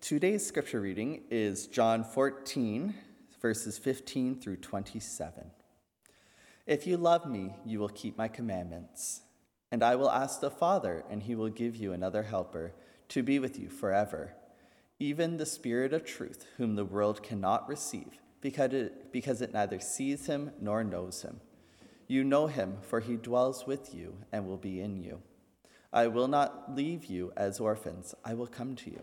Today's scripture reading is John 14, verses 15 through 27. If you love me, you will keep my commandments. And I will ask the Father, and he will give you another helper to be with you forever, even the Spirit of truth, whom the world cannot receive, because it, because it neither sees him nor knows him. You know him, for he dwells with you and will be in you. I will not leave you as orphans, I will come to you.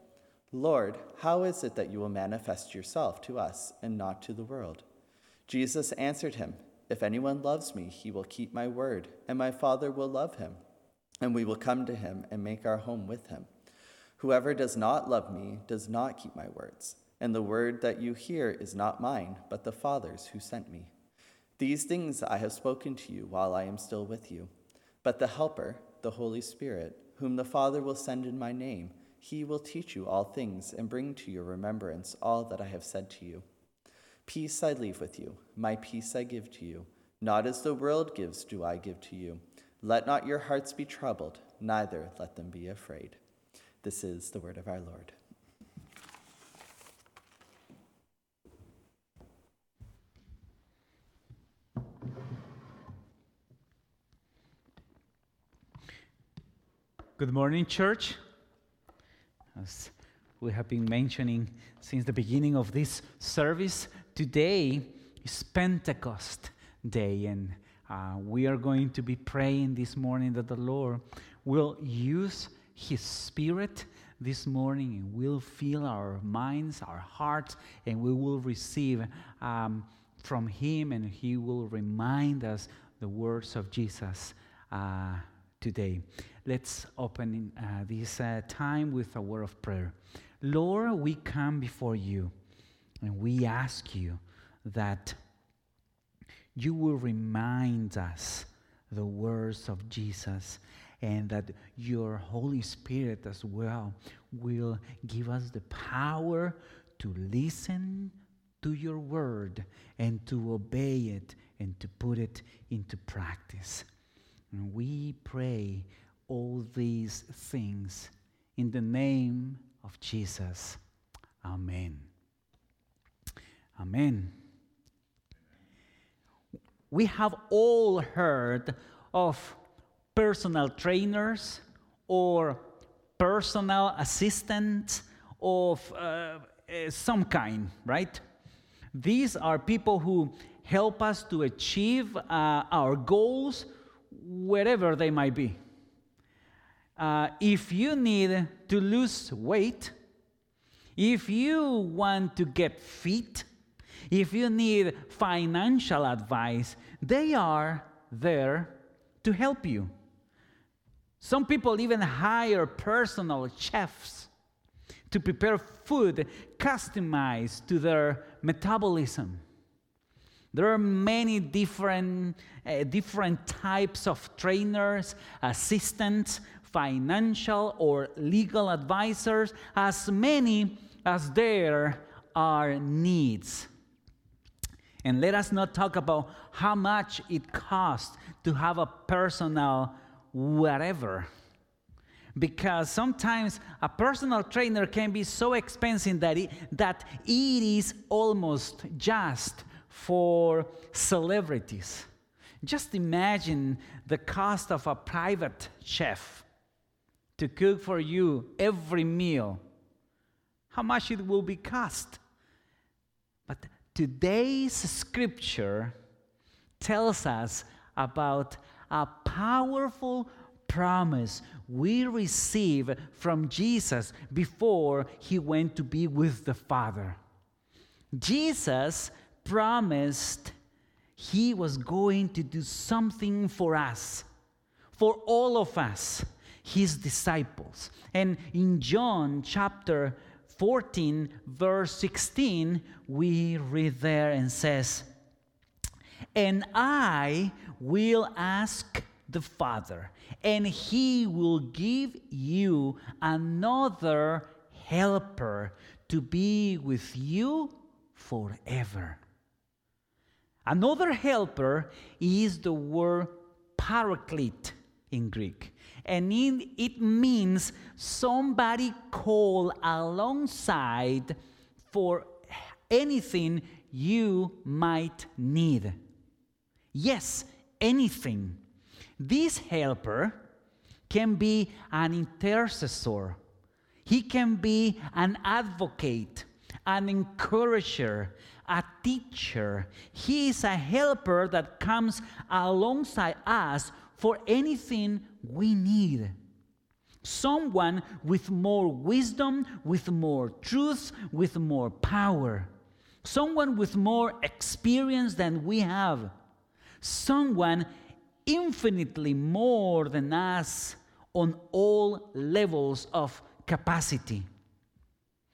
Lord, how is it that you will manifest yourself to us and not to the world? Jesus answered him, If anyone loves me, he will keep my word, and my Father will love him, and we will come to him and make our home with him. Whoever does not love me does not keep my words, and the word that you hear is not mine, but the Father's who sent me. These things I have spoken to you while I am still with you. But the Helper, the Holy Spirit, whom the Father will send in my name, he will teach you all things and bring to your remembrance all that I have said to you. Peace I leave with you, my peace I give to you. Not as the world gives, do I give to you. Let not your hearts be troubled, neither let them be afraid. This is the word of our Lord. Good morning, church. As we have been mentioning since the beginning of this service, today is Pentecost Day, and uh, we are going to be praying this morning that the Lord will use His Spirit this morning and will fill our minds, our hearts, and we will receive um, from Him, and He will remind us the words of Jesus uh, today. Let's open uh, this uh, time with a word of prayer. Lord, we come before you and we ask you that you will remind us the words of Jesus and that your Holy Spirit as well will give us the power to listen to your word and to obey it and to put it into practice. And we pray all these things in the name of Jesus. Amen. Amen. We have all heard of personal trainers or personal assistants of uh, uh, some kind, right? These are people who help us to achieve uh, our goals, wherever they might be uh, if you need to lose weight, if you want to get fit, if you need financial advice, they are there to help you. Some people even hire personal chefs to prepare food customized to their metabolism. There are many different, uh, different types of trainers, assistants financial or legal advisors, as many as there are needs. And let us not talk about how much it costs to have a personal whatever. Because sometimes a personal trainer can be so expensive that it, that it is almost just for celebrities. Just imagine the cost of a private chef to cook for you every meal, how much it will be cost. But today's scripture tells us about a powerful promise we receive from Jesus before he went to be with the Father. Jesus promised he was going to do something for us, for all of us his disciples. And in John chapter 14, verse 16, we read there and says, And I will ask the Father, and he will give you another helper to be with you forever. Another helper is the word paraclete in Greek. And it means somebody called alongside for anything you might need. Yes, anything. This helper can be an intercessor, he can be an advocate, an encourager, a teacher. He is a helper that comes alongside us for anything we need. Someone with more wisdom, with more truth, with more power. Someone with more experience than we have. Someone infinitely more than us on all levels of capacity.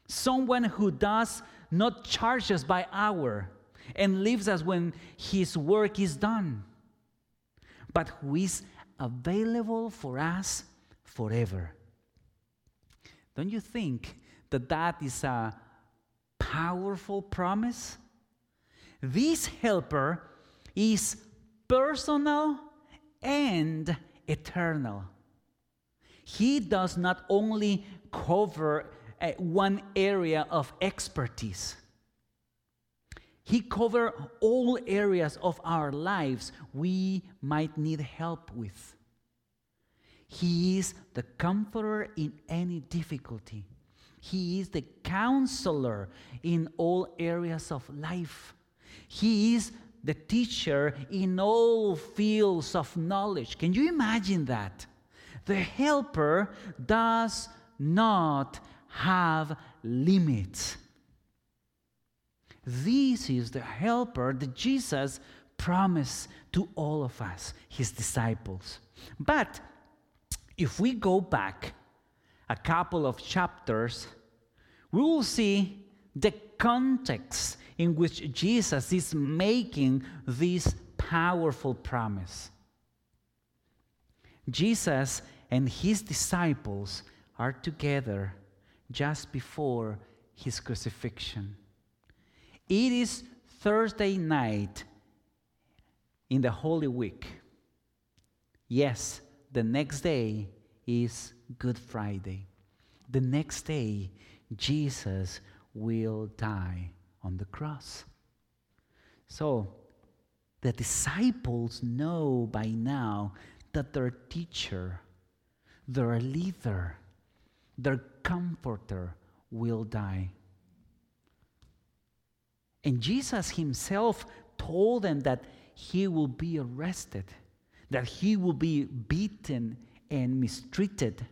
Someone who does not charge us by hour and leaves us when his work is done, but who is available for us forever. Don't you think that that is a powerful promise? This helper is personal and eternal. He does not only cover uh, one area of expertise. He covers all areas of our lives we might need help with. He is the comforter in any difficulty. He is the counselor in all areas of life. He is the teacher in all fields of knowledge. Can you imagine that? The helper does not have limits. This is the helper that Jesus promised to all of us, his disciples. But if we go back a couple of chapters, we will see the context in which Jesus is making this powerful promise. Jesus and his disciples are together just before his crucifixion. It is Thursday night in the Holy Week. Yes, the next day is Good Friday. The next day, Jesus will die on the cross. So, the disciples know by now that their teacher, their leader, their comforter will die. And Jesus himself told them that he will be arrested, that he will be beaten and mistreated.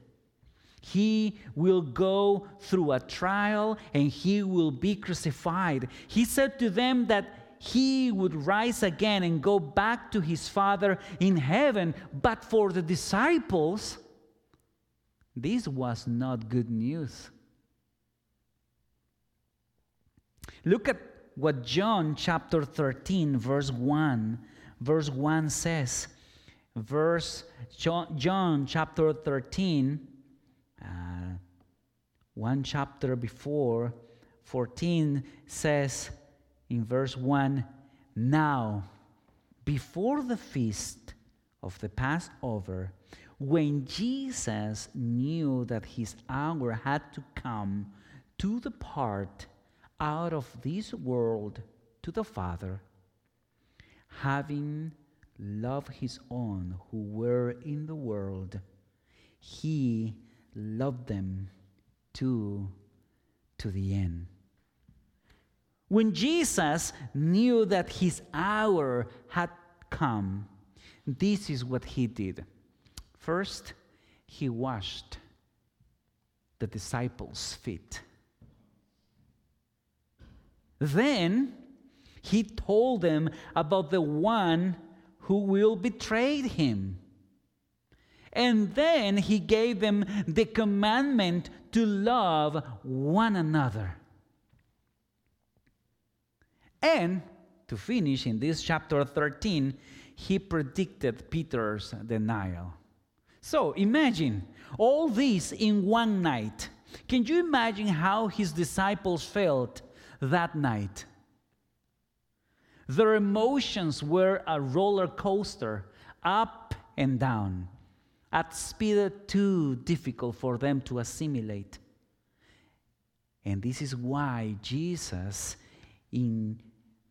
He will go through a trial and he will be crucified. He said to them that he would rise again and go back to his Father in heaven. But for the disciples, this was not good news. Look at what John chapter 13, verse 1, verse 1 says. Verse John, John chapter 13, uh, one chapter before, 14 says in verse 1 Now, before the feast of the Passover, when Jesus knew that his hour had to come to depart out of this world to the Father, having loved his own who were in the world, he loved them to, to the end. When Jesus knew that his hour had come, this is what he did. First, he washed the disciples' feet. Then he told them about the one who will betray him. And then he gave them the commandment to love one another. And to finish in this chapter 13, he predicted Peter's denial. So imagine all this in one night. Can you imagine how his disciples felt that night? Their emotions were a roller coaster, up and down, at speed too difficult for them to assimilate. And this is why Jesus, in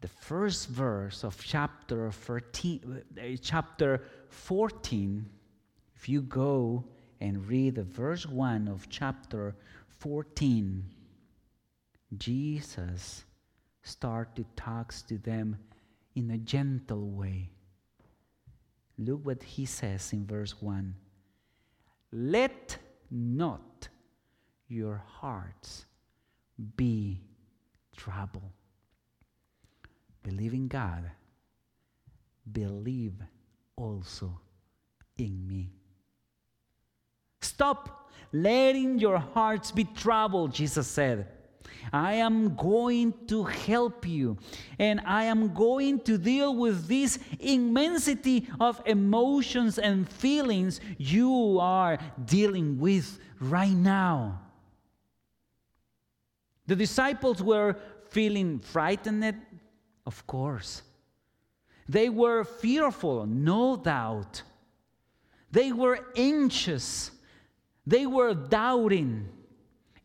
the first verse of chapter 14, uh, chapter 14, if you go and read the verse 1 of chapter 14, Jesus start to talk to them in a gentle way. Look what he says in verse 1 Let not your hearts be troubled. Believe in God, believe also in me. Stop letting your hearts be troubled, Jesus said. I am going to help you. And I am going to deal with this immensity of emotions and feelings you are dealing with right now. The disciples were feeling frightened, of course. They were fearful, no doubt. They were anxious. They were doubting.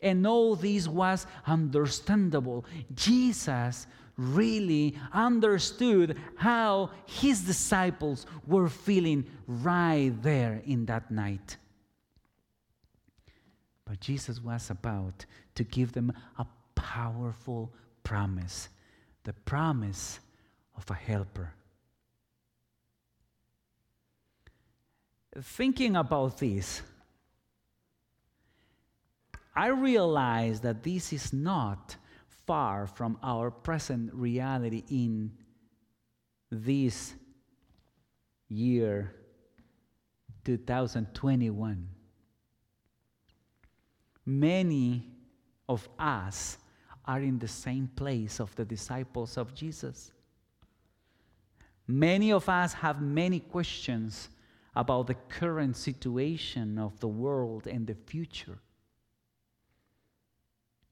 And all this was understandable. Jesus really understood how his disciples were feeling right there in that night. But Jesus was about to give them a powerful promise the promise of a helper. Thinking about this, I realize that this is not far from our present reality in this year 2021. Many of us are in the same place of the disciples of Jesus. Many of us have many questions about the current situation of the world and the future.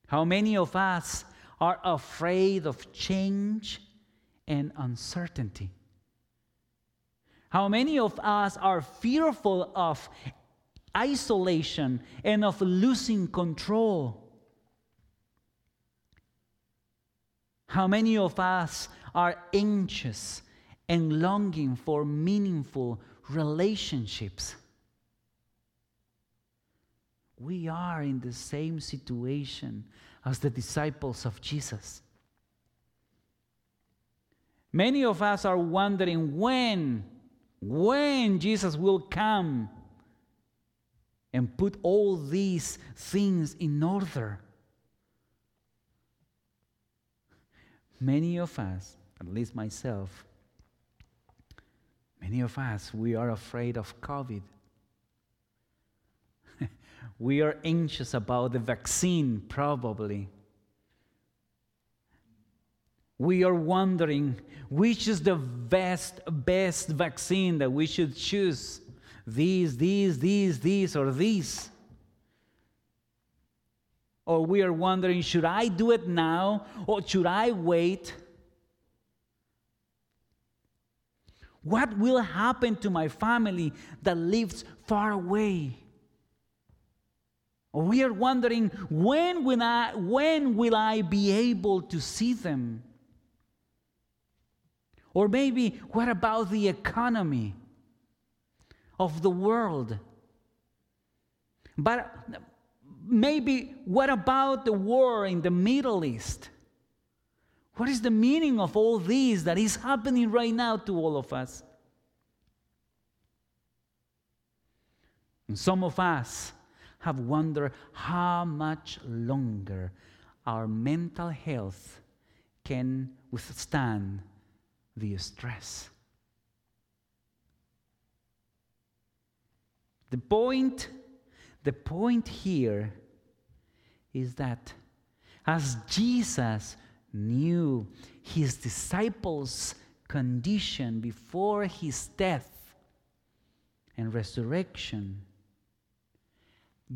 How many of us are afraid of change and uncertainty? How many of us are fearful of isolation and of losing control? How many of us are anxious and longing for meaningful relationships? We are in the same situation as the disciples of Jesus. Many of us are wondering when, when Jesus will come and put all these things in order. Many of us, at least myself, many of us, we are afraid of COVID. We are anxious about the vaccine, probably. We are wondering which is the best, best vaccine that we should choose. These, these, these, these, or these. Or we are wondering should I do it now or should I wait? What will happen to my family that lives far away? We are wondering when will I, when will I be able to see them? Or maybe what about the economy of the world? But maybe what about the war in the Middle East? What is the meaning of all this that is happening right now to all of us? And some of us have wondered how much longer our mental health can withstand the stress. The point, the point here is that as Jesus knew his disciples' condition before his death and resurrection,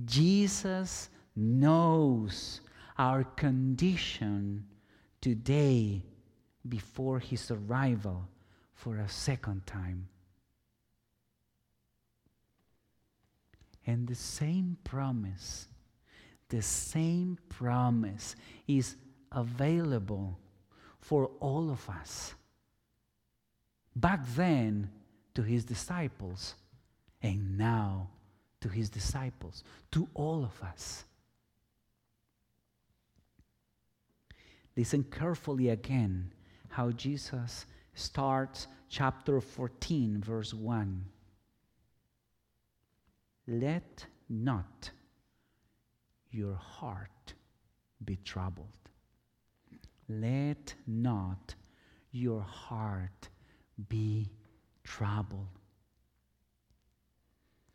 Jesus knows our condition today before his arrival for a second time. And the same promise, the same promise is available for all of us. Back then to his disciples, and now to his disciples, to all of us. Listen carefully again how Jesus starts chapter 14, verse 1. Let not your heart be troubled. Let not your heart be troubled.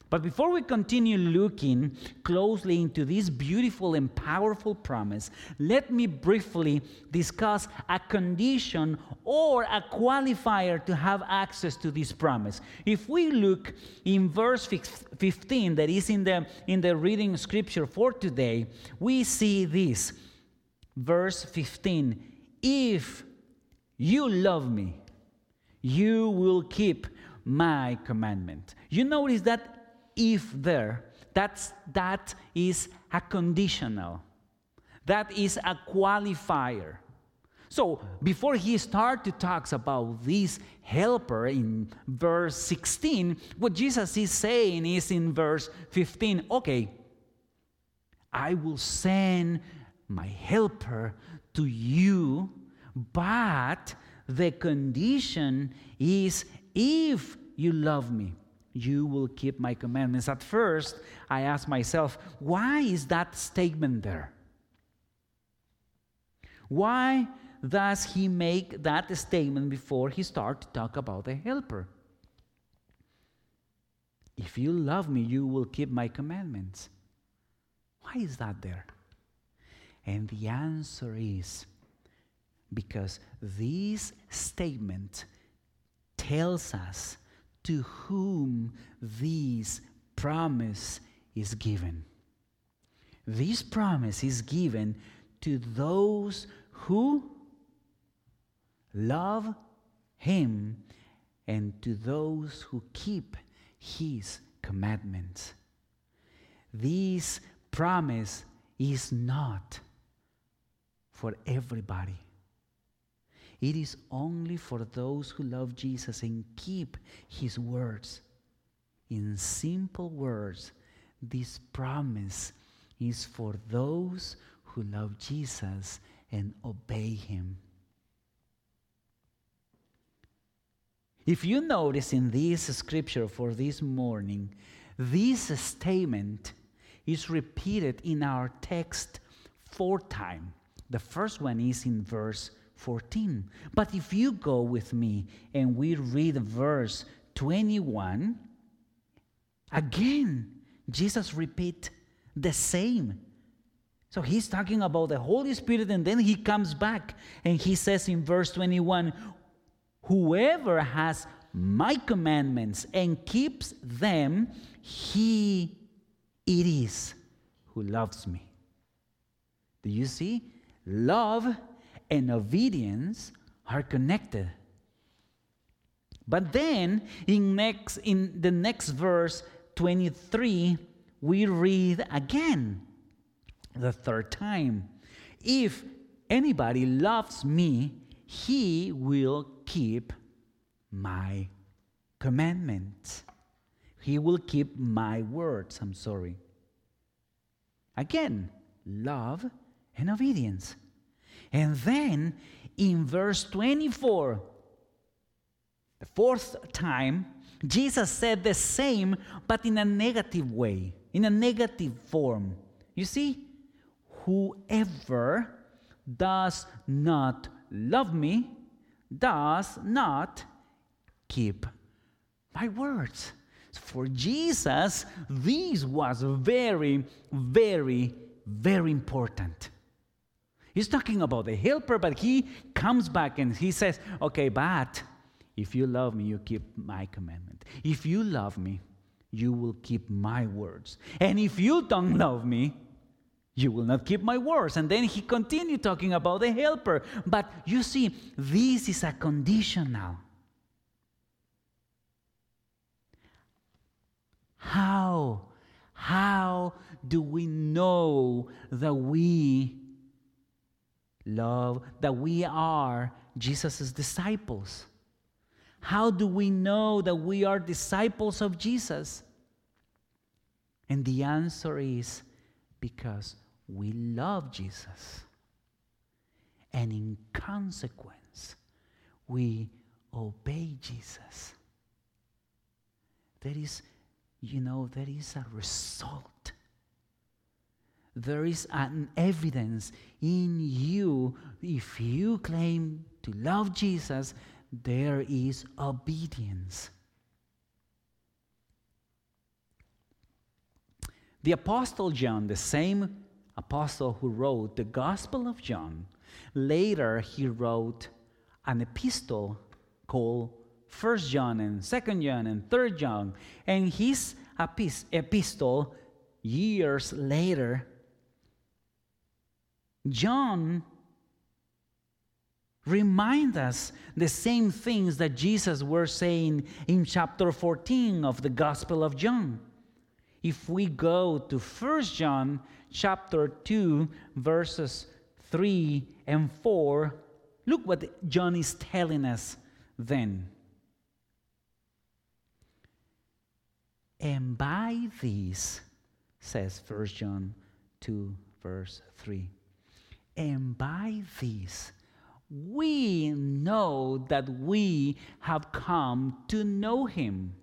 But before we continue looking closely into this beautiful and powerful promise, let me briefly discuss a condition or a qualifier to have access to this promise. If we look in verse 15 that is in the in the reading scripture for today, we see this. Verse 15, if you love me, you will keep my commandment. You notice that if there. That's, that is a conditional. That is a qualifier. So before he starts to talk about this helper in verse 16, what Jesus is saying is in verse 15, okay, I will send my helper to you, but the condition is if you love me you will keep my commandments. At first, I asked myself, why is that statement there? Why does he make that statement before he starts to talk about the helper? If you love me, you will keep my commandments. Why is that there? And the answer is because this statement tells us to whom this promise is given. This promise is given to those who love Him and to those who keep His commandments. This promise is not for everybody. It is only for those who love Jesus and keep his words. In simple words, this promise is for those who love Jesus and obey him. If you notice in this scripture for this morning, this statement is repeated in our text four times. The first one is in verse 14. But if you go with me and we read verse 21, again, Jesus repeat the same. So he's talking about the Holy Spirit, and then he comes back and he says in verse 21 Whoever has my commandments and keeps them, he it is who loves me. Do you see? Love and obedience are connected. But then in next in the next verse 23 we read again the third time. If anybody loves me he will keep my commandments. He will keep my words. I'm sorry. Again love and obedience and then in verse 24, the fourth time, Jesus said the same, but in a negative way, in a negative form. You see, whoever does not love me does not keep my words. For Jesus, this was very, very, very important. He's talking about the helper, but he comes back and he says, Okay, but if you love me, you keep my commandment. If you love me, you will keep my words. And if you don't love me, you will not keep my words. And then he continued talking about the helper. But you see, this is a conditional. How? How do we know that we love, that we are Jesus' disciples? How do we know that we are disciples of Jesus? And the answer is because we love Jesus. And in consequence, we obey Jesus. There is, you know, there is a result. There is an evidence in you. If you claim to love Jesus, there is obedience. The Apostle John, the same apostle who wrote the Gospel of John, later he wrote an epistle called First John and Second John and Third John. And his epistle, years later, John reminds us the same things that Jesus were saying in chapter 14 of the Gospel of John. If we go to 1 John chapter 2 verses 3 and 4, look what John is telling us then. And by these, says 1 John 2, verse 3, and by this, we know that we have come to know him.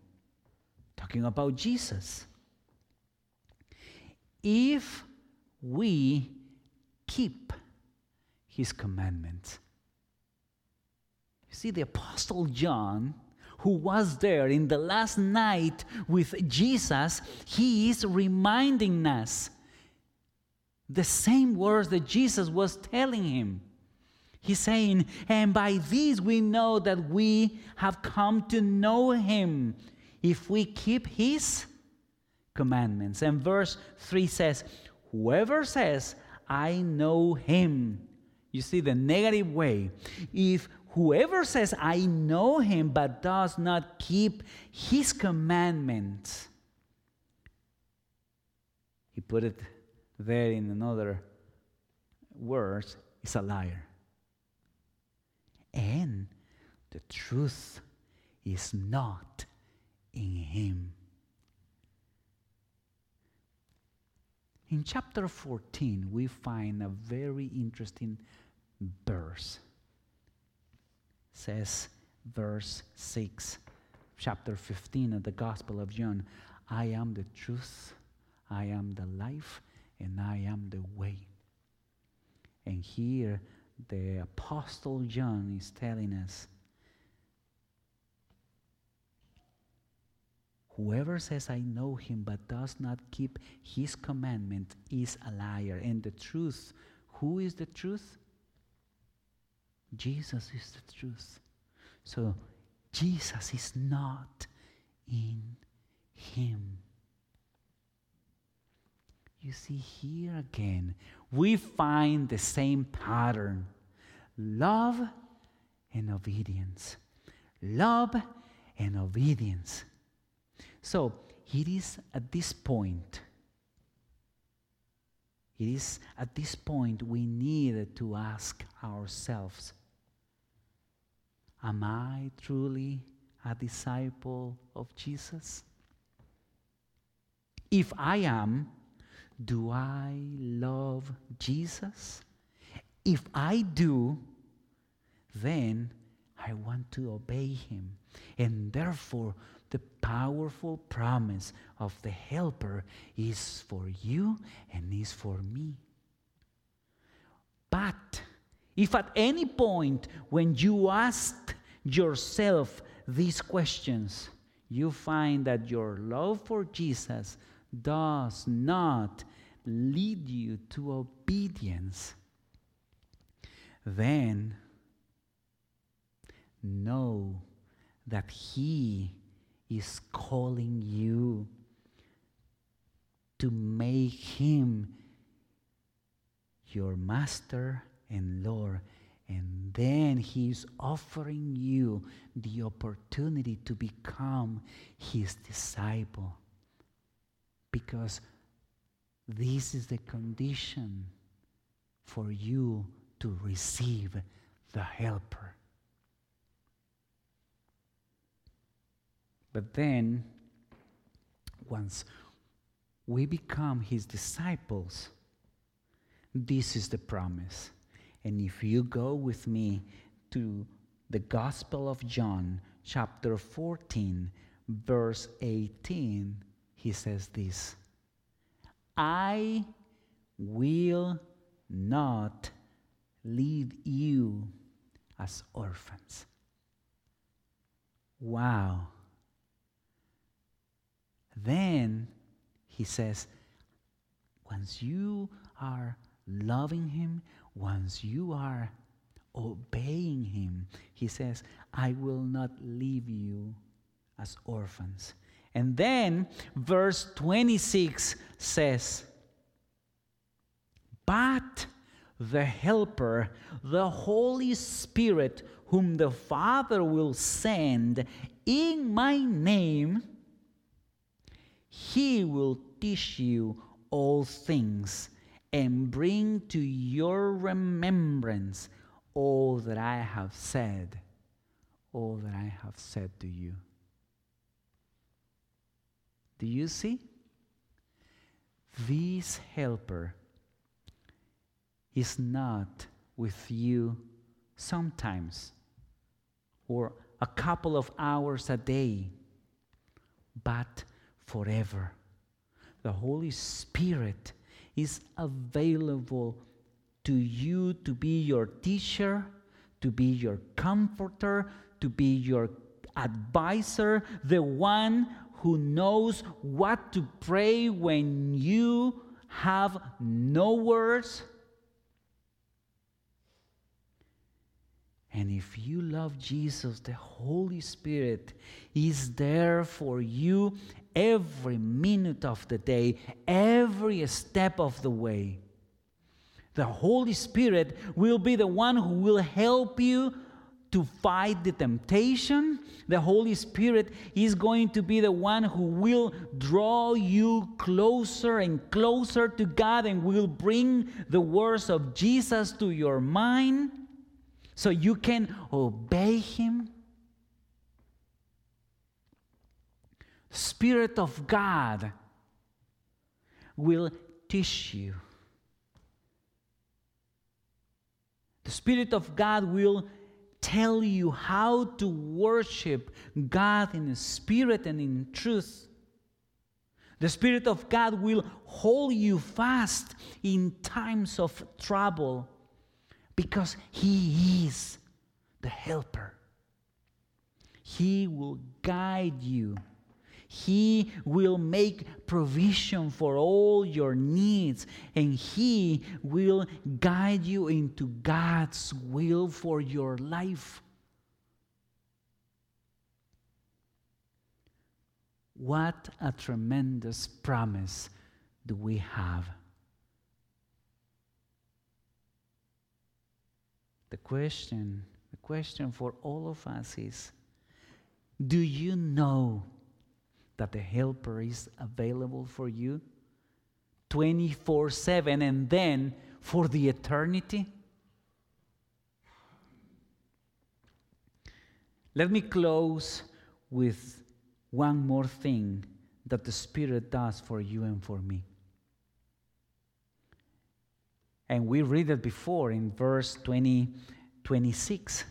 Talking about Jesus. If we keep his commandments. You see, the Apostle John, who was there in the last night with Jesus, he is reminding us the same words that Jesus was telling him. He's saying, and by these we know that we have come to know him if we keep his commandments. And verse 3 says, Whoever says, I know him, you see the negative way. If whoever says, I know him, but does not keep his commandments, he put it there in another words, is a liar and the truth is not in him. In chapter 14, we find a very interesting verse. It says, verse 6, chapter 15 of the Gospel of John I am the truth, I am the life, and I am the way. And here, the Apostle John is telling us Whoever says, I know him, but does not keep his commandment is a liar. And the truth, who is the truth? Jesus is the truth. So Jesus is not in him. You see, here again, we find the same pattern love and obedience. Love and obedience. So, it is at this point, it is at this point we need to ask ourselves Am I truly a disciple of Jesus? If I am, do I love Jesus? If I do, then I want to obey him. And therefore, the powerful promise of the Helper is for you and is for me. But if at any point when you ask yourself these questions, you find that your love for Jesus does not lead you to obedience, then know that He is calling you to make Him your Master and Lord. And then He is offering you the opportunity to become His disciple. Because this is the condition for you to receive the Helper. But then, once we become his disciples, this is the promise. And if you go with me to the Gospel of John, chapter 14, verse 18, he says this I will not leave you as orphans. Wow. Then he says, once you are loving him, once you are obeying him, he says, I will not leave you as orphans. And then verse 26 says, But the Helper, the Holy Spirit, whom the Father will send in my name, he will teach you all things and bring to your remembrance all that I have said, all that I have said to you. Do you see? This helper is not with you sometimes or a couple of hours a day, but forever. The Holy Spirit is available to you to be your teacher, to be your comforter, to be your advisor, the one who knows what to pray when you have no words. And if you love Jesus, the Holy Spirit is there for you every minute of the day, every step of the way. The Holy Spirit will be the one who will help you to fight the temptation. The Holy Spirit is going to be the one who will draw you closer and closer to God and will bring the words of Jesus to your mind so you can obey Him. Spirit of God will teach you. The Spirit of God will tell you how to worship God in spirit and in truth. The Spirit of God will hold you fast in times of trouble because He is the helper. He will guide you he will make provision for all your needs, and He will guide you into God's will for your life. What a tremendous promise do we have! The question, the question for all of us is do you know that the helper is available for you 24 7 and then for the eternity? Let me close with one more thing that the Spirit does for you and for me. And we read it before in verse 20, 26.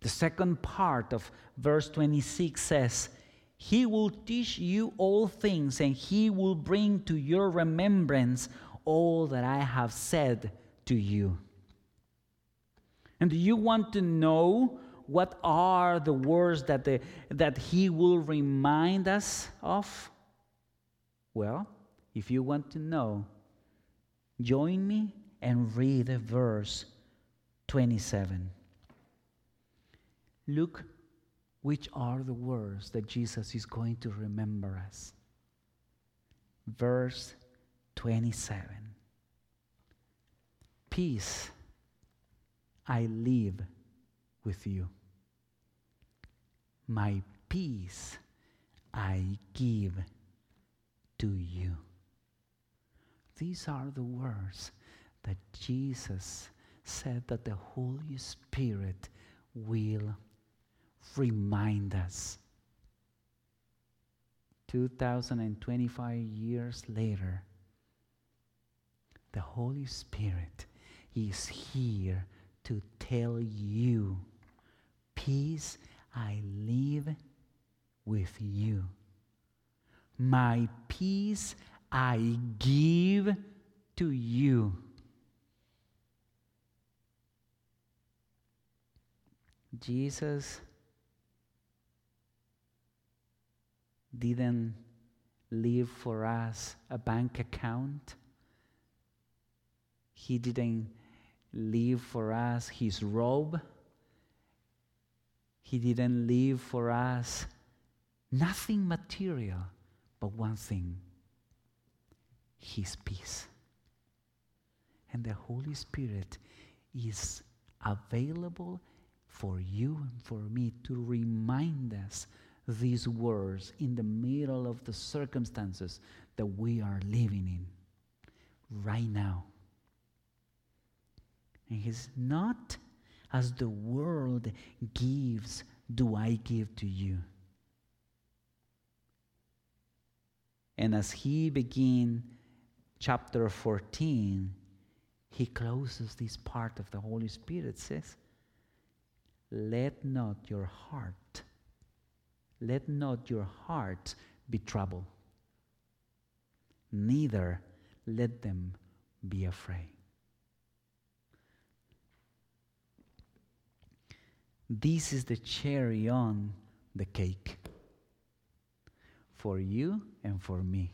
The second part of verse 26 says, he will teach you all things, and He will bring to your remembrance all that I have said to you. And do you want to know what are the words that, the, that he will remind us of? Well, if you want to know, join me and read the verse 27. Look which are the words that Jesus is going to remember us. Verse 27 Peace I live with you, my peace I give to you. These are the words that Jesus said that the Holy Spirit will remind us. 2025 years later, the Holy Spirit is here to tell you, Peace I live with you. My peace I give to you. Jesus didn't leave for us a bank account. He didn't leave for us his robe. He didn't leave for us nothing material, but one thing his peace. And the Holy Spirit is available for you and for me to remind us these words in the middle of the circumstances that we are living in right now. And He's not as the world gives, do I give to you. And as he begin chapter 14, he closes this part of the Holy Spirit, says, Let not your heart let not your heart be troubled, neither let them be afraid. This is the cherry on the cake for you and for me.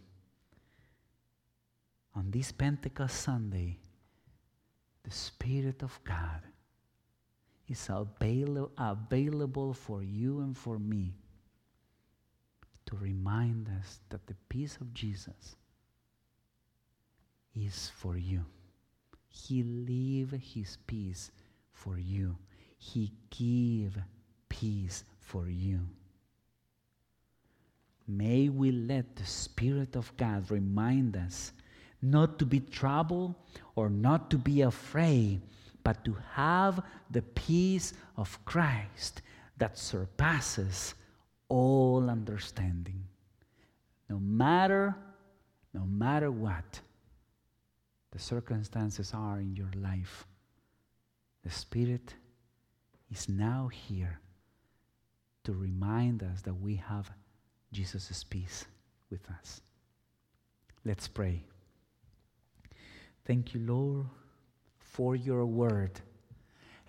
On this Pentecost Sunday, the Spirit of God is avail- available for you and for me to remind us that the peace of Jesus is for you. He leave his peace for you. He give peace for you. May we let the Spirit of God remind us not to be troubled or not to be afraid, but to have the peace of Christ that surpasses all understanding. No matter, no matter what the circumstances are in your life, the Spirit is now here to remind us that we have Jesus' peace with us. Let's pray. Thank you, Lord, for your word.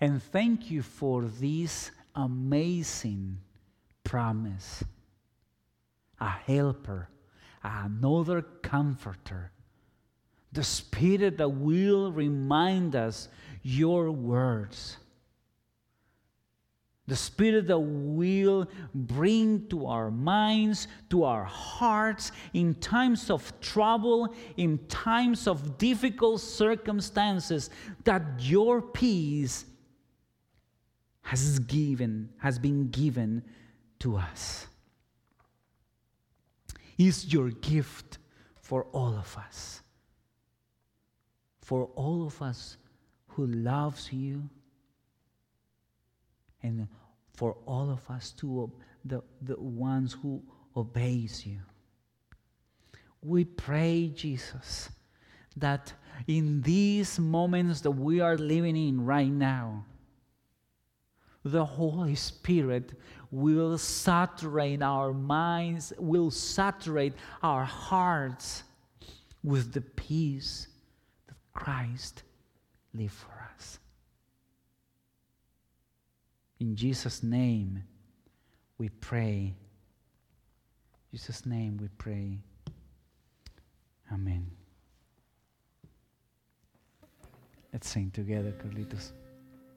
And thank you for this amazing promise a helper, another comforter, the Spirit that will remind us your words. The Spirit that will bring to our minds, to our hearts, in times of trouble, in times of difficult circumstances, that your peace has given, has been given to us. Is your gift for all of us. For all of us who loves you and for all of us to the, the ones who obeys you. We pray, Jesus, that in these moments that we are living in right now, the Holy Spirit will saturate our minds, will saturate our hearts with the peace that Christ lived for us. In Jesus' name we pray. Jesus' name we pray. Amen. Let's sing together, Carlitos.